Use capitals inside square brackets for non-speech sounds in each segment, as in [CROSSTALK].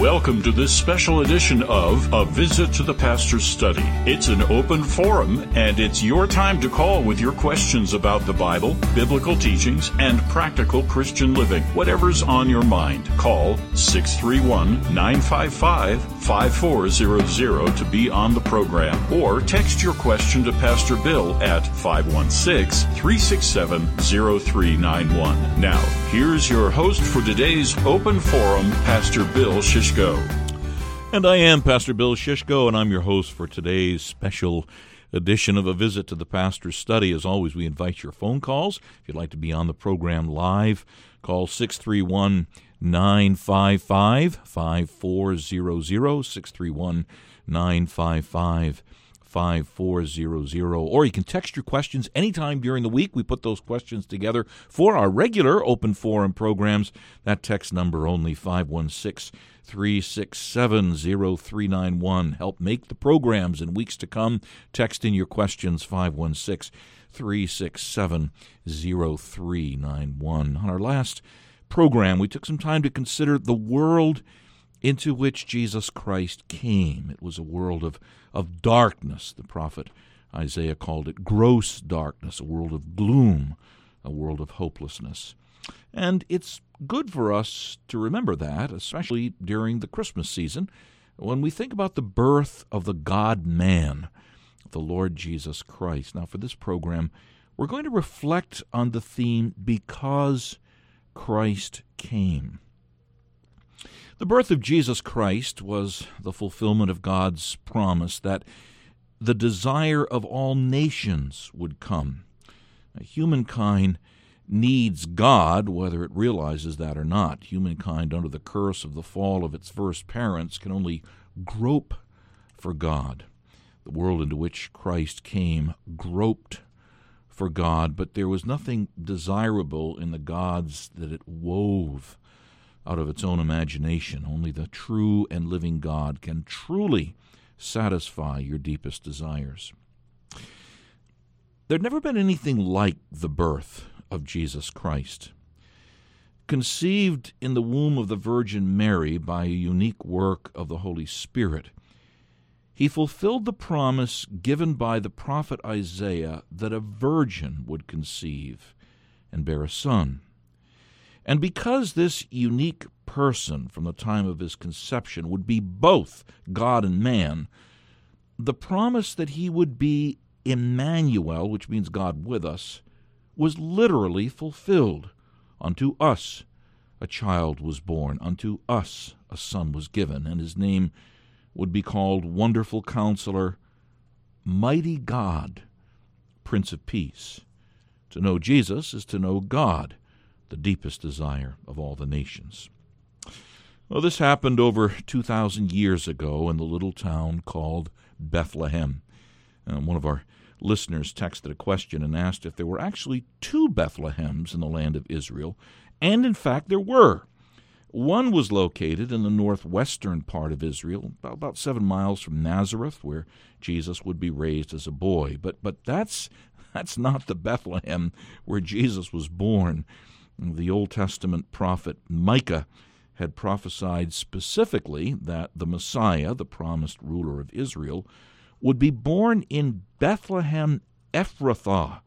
Welcome to this special edition of A Visit to the Pastor's Study. It's an open forum, and it's your time to call with your questions about the Bible, biblical teachings, and practical Christian living. Whatever's on your mind, call 631 955 5400 to be on the program, or text your question to Pastor Bill at 516 367 0391. Now, here's your host for today's open forum, Pastor Bill Shishko. And I am Pastor Bill Shishko, and I'm your host for today's special edition of A Visit to the Pastor's Study. As always, we invite your phone calls. If you'd like to be on the program live, call 631 955 5400, 631 955 5400. Or you can text your questions anytime during the week. We put those questions together for our regular open forum programs. That text number only 516 367 0391. Help make the programs in weeks to come. Text in your questions 516 367 0391. On our last program, we took some time to consider the world into which Jesus Christ came. It was a world of, of darkness. The prophet Isaiah called it gross darkness, a world of gloom, a world of hopelessness. And it's good for us to remember that, especially during the Christmas season, when we think about the birth of the God man, the Lord Jesus Christ. Now, for this program, we're going to reflect on the theme Because Christ Came. The birth of Jesus Christ was the fulfillment of God's promise that the desire of all nations would come. Humankind needs God, whether it realizes that or not. Humankind, under the curse of the fall of its first parents, can only grope for God. The world into which Christ came groped for God, but there was nothing desirable in the gods that it wove out of its own imagination. Only the true and living God can truly satisfy your deepest desires. There'd never been anything like the birth of Jesus Christ. Conceived in the womb of the Virgin Mary by a unique work of the Holy Spirit, he fulfilled the promise given by the prophet Isaiah that a virgin would conceive and bear a son. And because this unique person from the time of his conception would be both God and man, the promise that he would be Emmanuel, which means God with us, was literally fulfilled. Unto us a child was born, unto us a son was given, and his name would be called Wonderful Counselor, Mighty God, Prince of Peace. To know Jesus is to know God, the deepest desire of all the nations. Well, this happened over 2,000 years ago in the little town called Bethlehem. Uh, one of our listeners texted a question and asked if there were actually two Bethlehems in the land of Israel, and in fact there were. One was located in the northwestern part of Israel, about, seven miles from Nazareth, where Jesus would be raised as a boy. But but that's [LAUGHS] that's not the Bethlehem where Jesus was born. The Old Testament prophet Micah had prophesied specifically that the Messiah, the promised ruler of Israel, would be born in Bethlehem Ephrathah.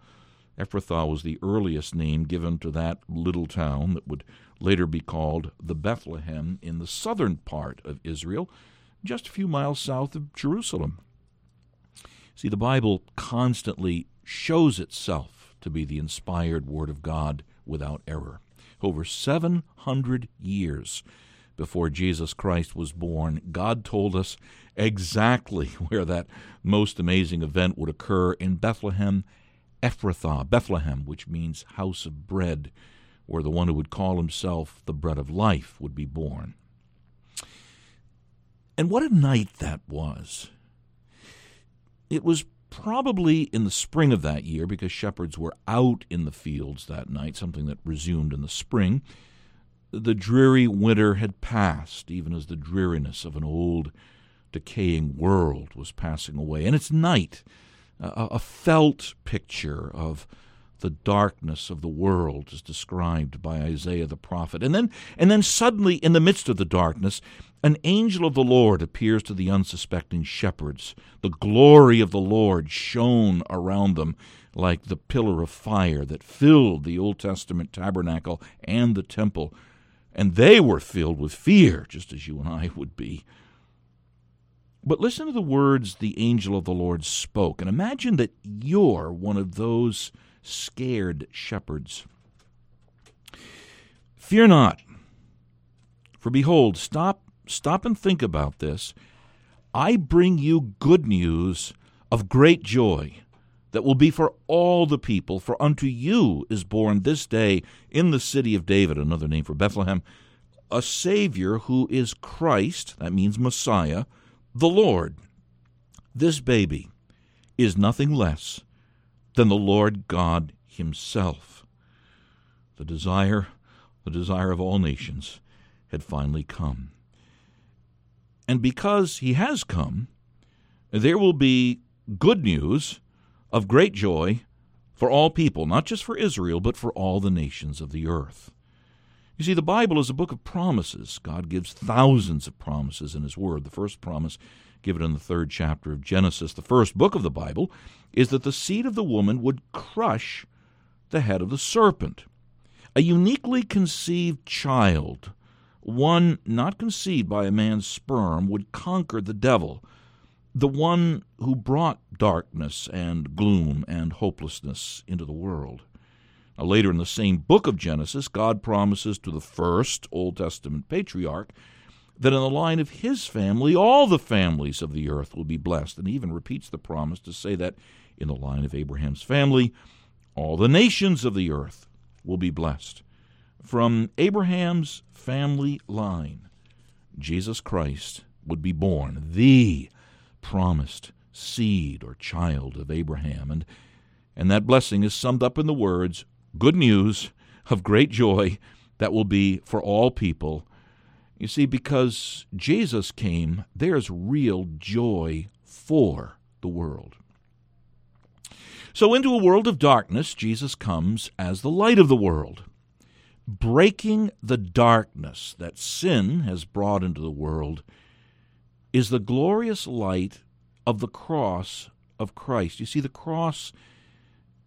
Ephrathah was the earliest name given to that little town that would later be called the Bethlehem in the southern part of Israel, just a few miles south of Jerusalem. See, the Bible constantly shows itself to be the inspired Word of God without error. Over 700 years before Jesus Christ was born, God told us exactly [LAUGHS] where that most amazing event would occur in Bethlehem, Ephrathah, Bethlehem, which means house of bread, where the one who would call himself the bread of life would be born. And what a night that was! It was probably in the spring of that year because shepherds were out in the fields that night, something that resumed in the spring. The dreary winter had passed, even as the dreariness of an old, decaying world was passing away. And it's night, a, a felt picture of the darkness of the world as described by Isaiah the prophet. And then and then suddenly in the midst of the darkness, An angel of the Lord appears to the unsuspecting shepherds. The glory of the Lord shone around them like the pillar of fire that filled the Old Testament tabernacle and the temple. And they were filled with fear, just as you and I would be. But listen to the words the angel of the Lord spoke, and imagine that you're one of those scared shepherds. Fear not, for behold, stop stop and think about this. I bring you good news of great joy that will be for all the people. For unto you is born this day in the city of David, another name for Bethlehem, a Savior who is Christ, that means Messiah, the Lord. This baby is nothing less than the Lord God Himself. The desire, the desire of all nations, had finally come. And because he has come, there will be good news of great joy for all people, not just for Israel, but for all the nations of the earth. You see, the Bible is a book of promises. God gives thousands of promises in His Word. The first promise, given in the third chapter of Genesis, the first book of the Bible, is that the seed of the woman would crush the head of the serpent. A uniquely conceived child one not conceived by a man's sperm would conquer the devil, the one who brought darkness and gloom and hopelessness into the world. Now, later in the same book of Genesis, God promises to the first Old Testament patriarch that in the line of his family, all the families of the earth will be blessed. And he even repeats the promise to say that in the line of Abraham's family, all the nations of the earth will be blessed. From Abraham's family line, Jesus Christ would be born, the promised seed or child of Abraham. And, and that blessing is summed up in the words good news of great joy that will be for all people. You see, because Jesus came, there's real joy for the world. So, into a world of darkness, Jesus comes as the light of the world breaking the darkness that sin has brought into the world is the glorious light of the cross of Christ. You see, the cross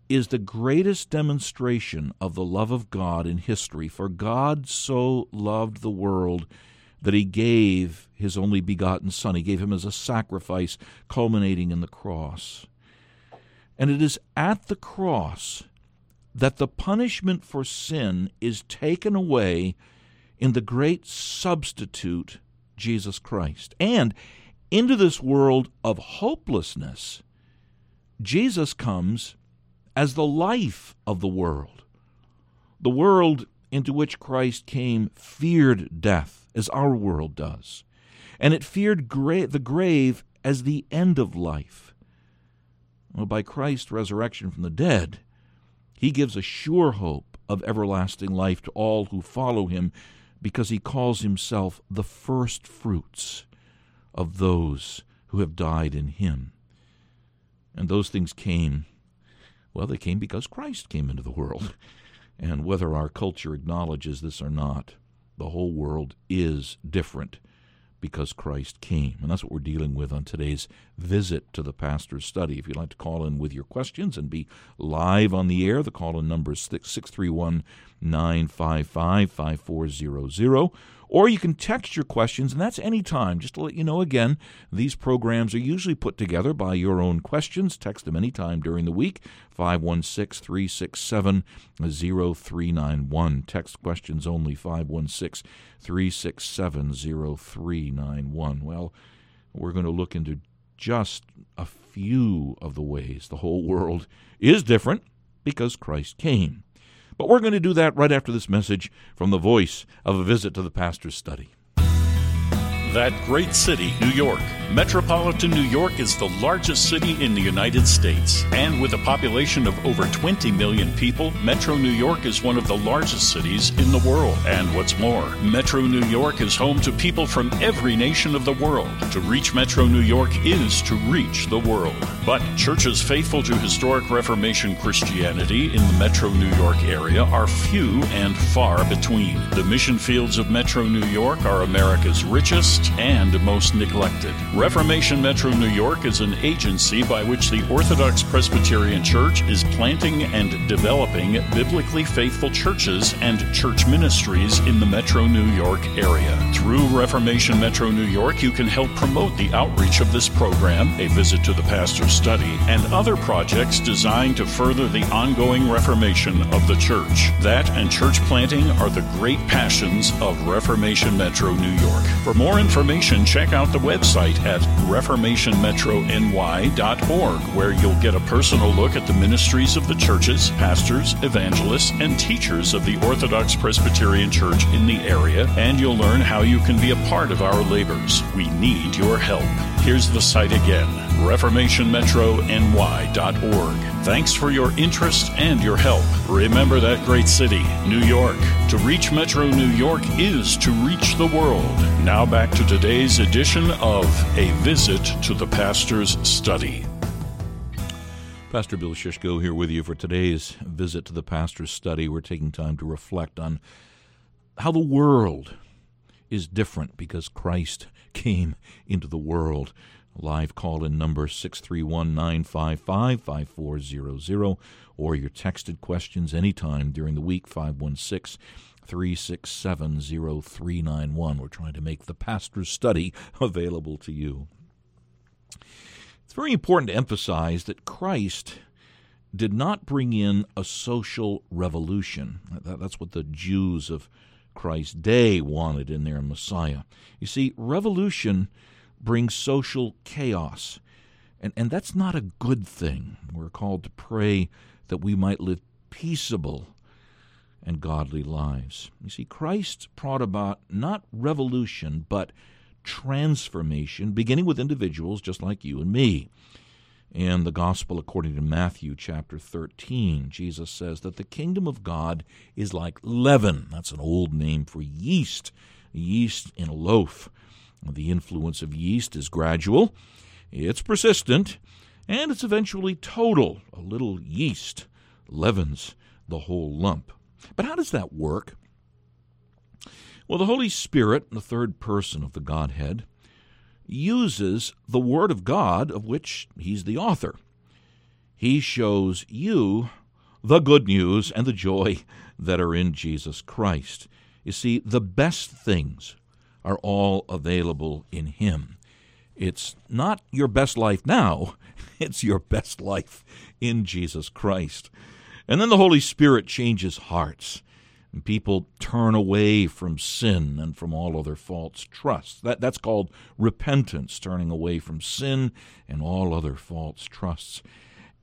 is the greatest demonstration of the love of God in history. For God so loved the world that he gave his only begotten Son. He gave him as a sacrifice, culminating in the cross. And it is at the cross that the punishment for sin is taken away in the great substitute, Jesus Christ. And into this world of hopelessness, Jesus comes as the life of the world. The world into which Christ came feared death, as our world does, and it feared gra- the grave as the end of life. Well, by Christ's resurrection from the dead, he gives a sure hope of everlasting life to all who follow him because he calls himself the first fruits of those who have died in him. And those things came, well, they came because Christ came into the world. [LAUGHS] And whether our culture acknowledges this or not, the whole world is different because Christ came. And that's what we're dealing with on today's visit to the pastor's study. If you'd like to call in with your questions and be live on the air, the call in number is 631 955 5400 or you can text your questions, and that's any time. Just to let you know again, these programs are usually put together by your own questions. Text them anytime during the week, 516 367 0391. Text questions only, 516 367 0391. Well, we're going to look into just a few of the ways the whole world is different because Christ came. But we're going to do that right after this message from the voice of a visit to the pastor's study. That great city, New York. Metropolitan New York is the largest city in the United States. And with a population of over 20 million people, Metro New York is one of the largest cities in the world. And what's more, Metro New York is home to people from every nation of the world. To reach Metro New York is to reach the world. But churches faithful to historic Reformation Christianity in the Metro New York area are few and far between. The mission fields of Metro New York are America's richest overlooked and most neglected. Reformation Metro New York is an agency by which the Orthodox Presbyterian Church is planting and developing biblically faithful churches and church ministries in the Metro New York area. Through Reformation Metro New York, you can help promote the outreach of this program, a visit to the pastor's study, and other projects designed to further the ongoing reformation of the church. That and church planting are the great passions of Reformation Metro New York. For more information, check out the website at reformationmetrony.org, where you'll get a personal look at the ministries of the churches, pastors, evangelists, and teachers of the Orthodox Presbyterian Church in the area, and you'll learn how you can be a part of our labors. We need your help. Here's the site again reformationmetrony.org. Thanks for your interest and your help. Remember that great city, New York. To reach Metro New York is to reach the world. Now back to today's edition of A Visit to the Pastor's Study. Pastor Bill Shishko here with you for today's visit to the pastor's study. We're taking time to reflect on how the world is different because Christ came into the world. Live call in number 631 955 5400 or your texted questions anytime during the week 516 367 0391. We're trying to make the pastor's study [LAUGHS] available to you. It's very important to emphasize that Christ did not bring in a social revolution. That's what the Jews of Christ's day wanted in their Messiah. You see, revolution brings social chaos, and, and that's not a good thing. We're called to pray that we might live peaceable and godly lives. You see, Christ brought about not revolution, but transformation, beginning with individuals just like you and me. In the Gospel according to Matthew chapter 13, Jesus says that the kingdom of God is like leaven. That's an old name for yeast, yeast in a loaf. The influence of yeast is gradual, it's persistent, and it's eventually total. A little yeast leavens the whole lump. But how does that work? Well, the Holy Spirit, the third person of the Godhead, uses the Word of God, of which He's the author. He shows you the good news and the joy that are in Jesus Christ. You see, the best things are all available in Him. It's not your best life now, [LAUGHS] it's your best life in Jesus Christ. And then the Holy Spirit changes hearts. And people turn away from sin and from all other false trusts. That, that's called repentance, turning away from sin and all other false trusts.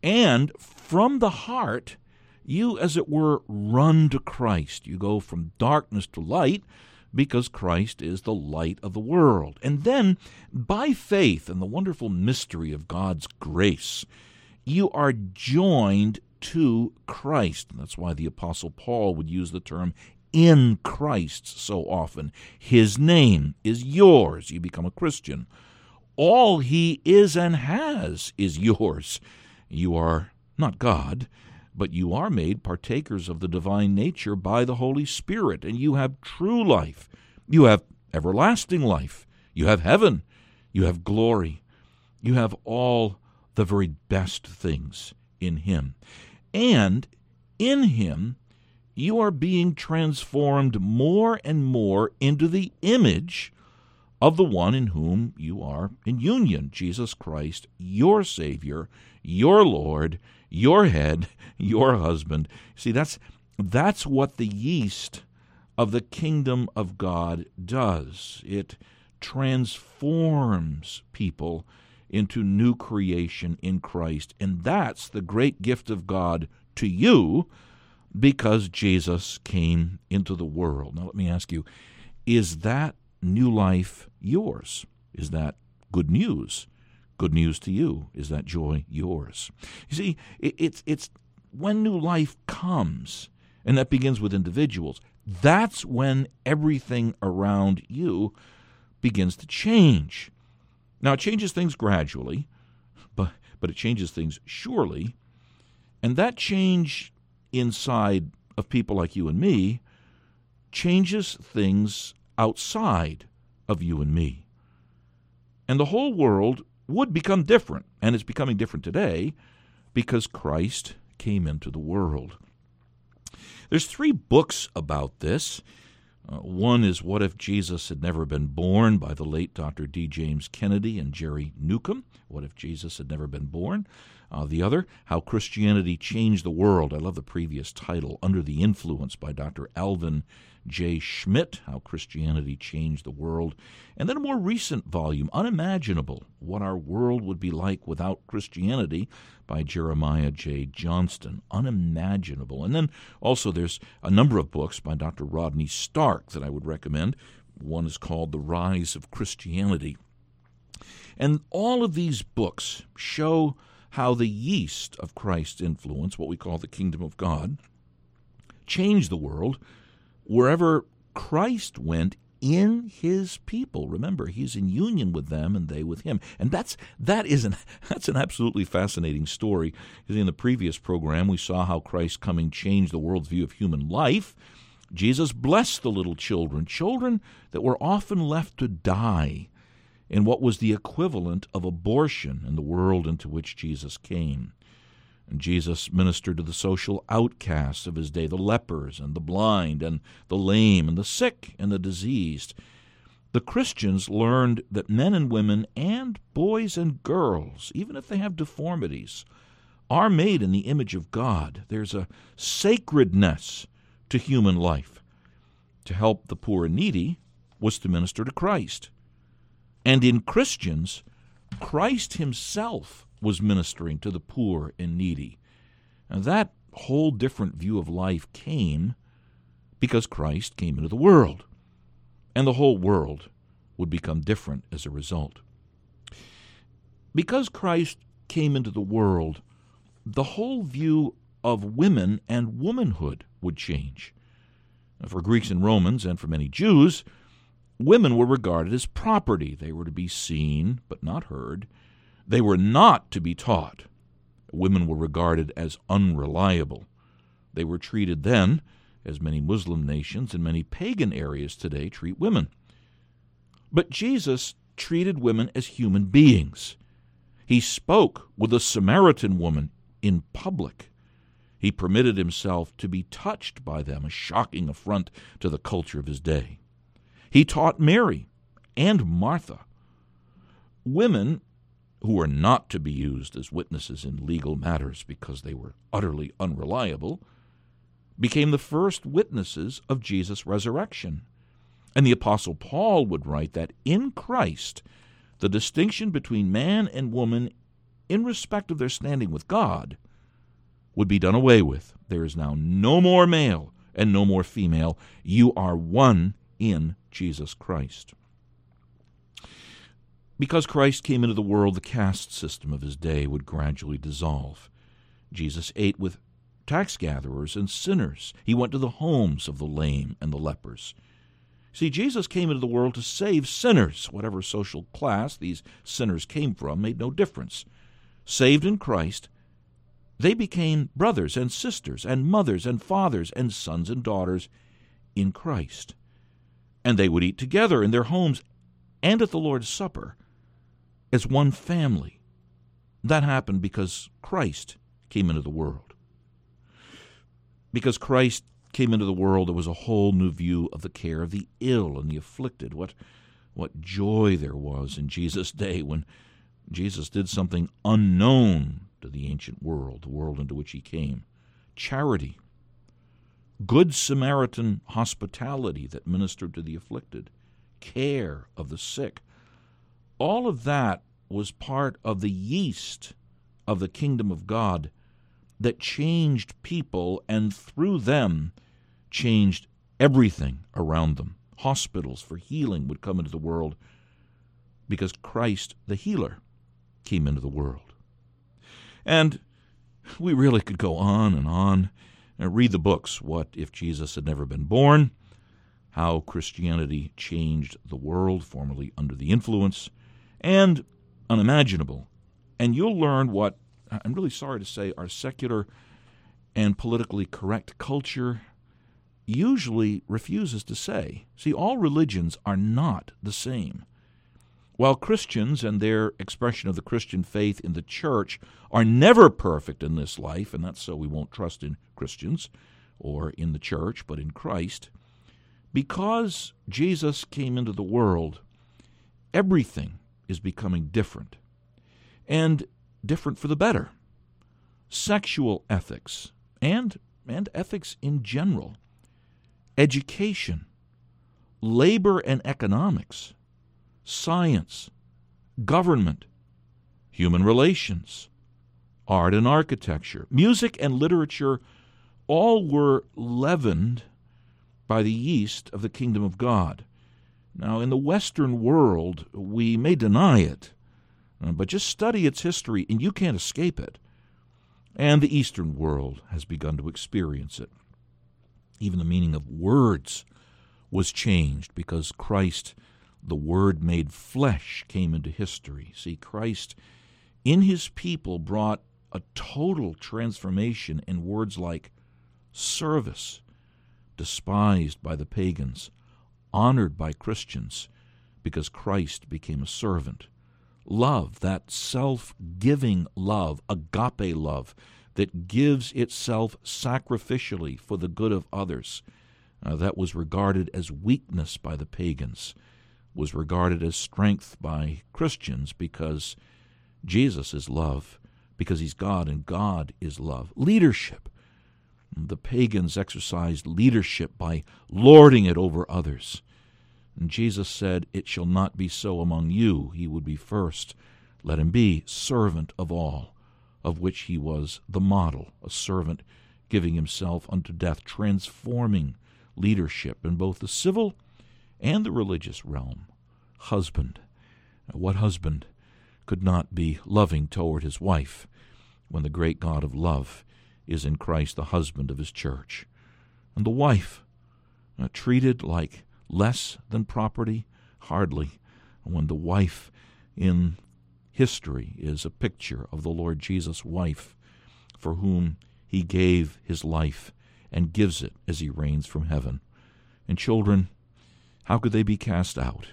And from the heart, you, as it were, run to Christ. You go from darkness to light because Christ is the light of the world. And then, by faith and the wonderful mystery of God's grace, you are joined to Christ. And that's why the Apostle Paul would use the term in Christ so often. His name is yours. You become a Christian. All he is and has is yours. You are not God, but you are made partakers of the divine nature by the Holy Spirit, and you have true life. You have everlasting life. You have heaven. You have glory. You have all the very best things in Him. And in Him, you are being transformed more and more into the image of the one in whom you are in union, Jesus Christ, your Savior, your Lord, your head, [LAUGHS] your husband. See, that's that's what the yeast of the kingdom of God does. It transforms people into new creation in Christ. And that's the great gift of God to you because Jesus came into the world. Now, let me ask you is that new life yours? Is that good news? Good news to you. Is that joy yours? You see, it, it's, it's when new life comes, and that begins with individuals, that's when everything around you begins to change. Now, it changes things gradually, but, but it changes things surely. And that change inside of people like you and me changes things outside of you and me. And the whole world would become different, and it's becoming different today because Christ came into the world. There's three books about this. Uh, one is What If Jesus Had Never Been Born by the late Dr. D. James Kennedy and Jerry Newcombe. What If Jesus Had Never Been Born? Uh, the other, How Christianity Changed the World. I love the previous title, Under the Influence by Dr. Alvin J. Schmidt, How Christianity Changed the World. And then a more recent volume, Unimaginable What Our World Would Be Like Without Christianity by Jeremiah J. Johnston. Unimaginable. And then also there's a number of books by Dr. Rodney Stark that I would recommend. One is called The Rise of Christianity. And all of these books show how the yeast of Christ's influence, what we call the kingdom of God, changed the world wherever Christ went in his people. Remember, he's in union with them and they with him. And that's that is an [LAUGHS] that's an absolutely fascinating story. Because In the previous program we saw how Christ coming changed the world's view of human life. Jesus blessed the little children, children that were often left to die in what was the equivalent of abortion in the world into which Jesus came. And Jesus ministered to the social outcasts of his day, the lepers and the blind and the lame and the sick and the diseased. The Christians learned that men and women and boys and girls, even if they have deformities, are made in the image of God. There's a sacredness to human life. To help the poor and needy was to minister to Christ. And in Christians, Christ himself was ministering to the poor and needy. And that whole different view of life came because Christ came into the world. And the whole world would become different as a result. Because Christ came into the world, the whole view of women and womanhood would change. For Greeks and Romans, and for many Jews, women were regarded as property. They were to be seen, but not heard. They were not to be taught. Women were regarded as unreliable. They were treated then as many Muslim nations and many pagan areas today treat women. But Jesus treated women as human beings. He spoke with a Samaritan woman in public. He permitted himself to be touched by them, a shocking affront to the culture of his day. He taught Mary and Martha. Women who were not to be used as witnesses in legal matters because they were utterly unreliable, became the first witnesses of Jesus' resurrection. And the Apostle Paul would write that in Christ, the distinction between man and woman in respect of their standing with God would be done away with. There is now no more male and no more female. You are one in Jesus Christ. Because Christ came into the world, the caste system of his day would gradually dissolve. Jesus ate with tax gatherers and sinners. He went to the homes of the lame and the lepers. See, Jesus came into the world to save sinners. Whatever social class these sinners came from made no difference. Saved in Christ, they became brothers and sisters and mothers and fathers and sons and daughters in Christ. And they would eat together in their homes and at the Lord's Supper as one family. That happened because Christ came into the world. Because Christ came into the world, there was a whole new view of the care of the ill and the afflicted. What, what joy there was in Jesus' day when Jesus did something unknown to the ancient world, the world into which he came charity, good Samaritan hospitality that ministered to the afflicted, care of the sick, all of that was part of the yeast of the kingdom of God that changed people and through them changed everything around them. Hospitals for healing would come into the world because Christ, the healer, came into the world. And we really could go on and on and read the books What If Jesus Had Never Been Born? How Christianity Changed the World, formerly under the influence, and unimaginable. And you'll learn what, I'm really sorry to say, our secular and politically correct culture usually refuses to say. See, all religions are not the same. While Christians and their expression of the Christian faith in the church are never perfect in this life, and that's so we won't trust in Christians or in the church, but in Christ, because Jesus came into the world, everything is becoming different, and different for the better. Sexual ethics and, and ethics in general, education, labor and economics, science, government, human relations, art and architecture, music and literature all were leavened by the yeast of the kingdom of God. Now, in the Western world, we may deny it, uh, but just study its history and you can't escape it. And the Eastern world has begun to experience it. Even the meaning of words was changed because Christ the Word made flesh came into history. See, Christ in his people brought a total transformation in words like service, despised by the pagans, honored by Christians, because Christ became a servant. Love, that self giving love, agape love, that gives itself sacrificially for the good of others, uh, that was regarded as weakness by the pagans was regarded as strength by Christians because Jesus is love, because he's God and God is love. Leadership. The pagans exercised leadership by lording it over others. And Jesus said, It shall not be so among you. He would be first. Let him be servant of all, of which he was the model, a servant giving himself unto death, transforming leadership in both the civil and the religious realm. Husband. What husband could not be loving toward his wife when the great God of love is in Christ the husband of his church? And the wife, uh, treated like less than property? Hardly. When the wife in history is a picture of the Lord Jesus' wife, for whom he gave his life and gives it as he reigns from heaven. And children, how could they be cast out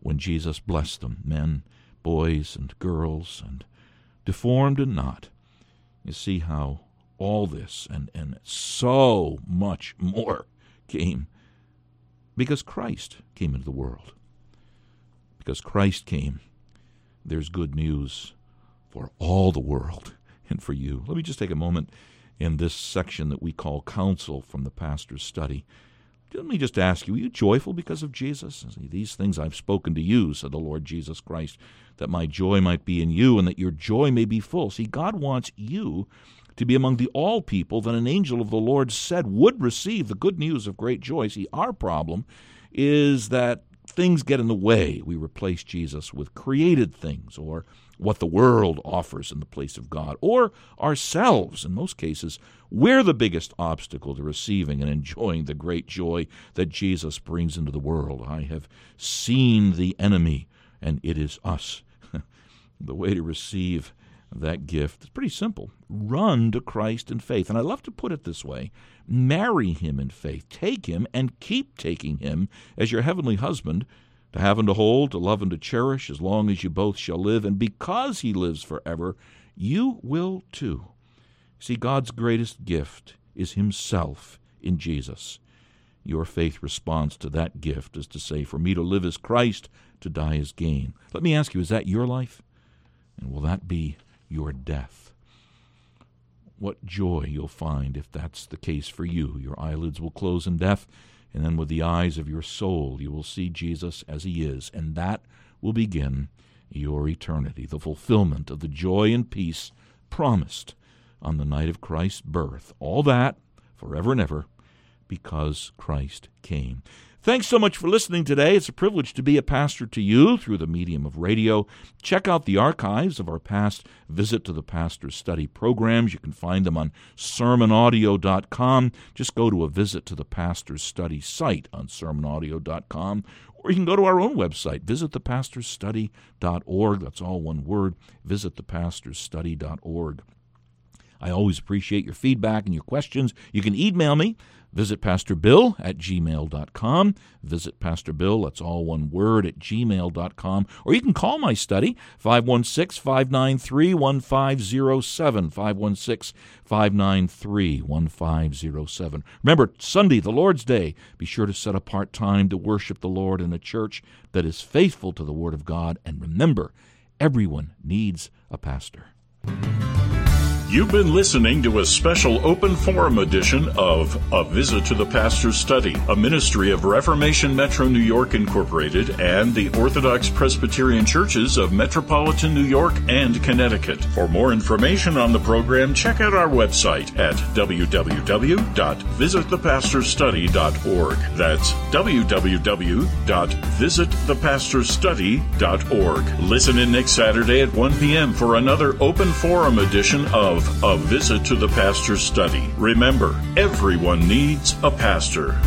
when Jesus blessed them, men, boys, and girls, and deformed and not? You see how all this and, and so much more came because Christ came into the world. Because Christ came, there's good news for all the world [LAUGHS] and for you. Let me just take a moment in this section that we call counsel from the pastor's study let me just ask you, are you joyful because of Jesus? These things I've spoken to you, said the Lord Jesus Christ, that my joy might be in you and that your joy may be full. See, God wants you to be among the all people that an angel of the Lord said would receive the good news of great joy. See, our problem is that things get in the way. We replace Jesus with created things or what the world offers in the place of God, or ourselves. In most cases, we're the biggest obstacle to receiving and enjoying the great joy that Jesus brings into the world. I have seen the enemy, and it is us. [LAUGHS] the way to receive that gift is pretty simple run to Christ in faith. And I love to put it this way marry him in faith, take him and keep taking him as your heavenly husband to have and to hold, to love and to cherish, as long as you both shall live. And because he lives forever, you will too. See, God's greatest gift is himself in Jesus. Your faith response to that gift is to say, For me to live is Christ, to die is gain. Let me ask you, is that your life? And will that be your death? What joy you'll find if that's the case for you. Your eyelids will close in death and then with the eyes of your soul, you will see Jesus as he is, and that will begin your eternity, the fulfillment of the joy and peace promised on the night of Christ's birth. All that forever and ever because Christ came. Thanks so much for listening today. It's a privilege to be a pastor to you through the medium of radio. Check out the archives of our past Visit to the Pastor's Study programs. You can find them on sermonaudio.com. Just go to a Visit to the Pastor's Study site on sermonaudio.com, or you can go to our own website, visitthepastorsstudy.org. That's all one word, visitthepastorsstudy.org. I always appreciate your feedback and your questions. You can email me Visit Pastor Bill at gmail.com. Visit Pastor Bill, that's all one word, at gmail.com. Or you can call my study, 516 593 1507. 516 593 1507. Remember, Sunday, the Lord's Day, be sure to set apart time to worship the Lord in a church that is faithful to the Word of God. And remember, everyone needs a pastor. You've been listening to a special open forum edition of A Visit to the Pastor's Study, a ministry of Reformation Metro New York Incorporated and the Orthodox Presbyterian Churches of Metropolitan New York and Connecticut. For more information on the program, check out our website at www.visitthepastorstudy.org. That's www.visitthepastorstudy.org. Listen in next Saturday at 1 p.m. for another open forum edition of of A Visit to the Pastor's Study. Remember, everyone needs a pastor.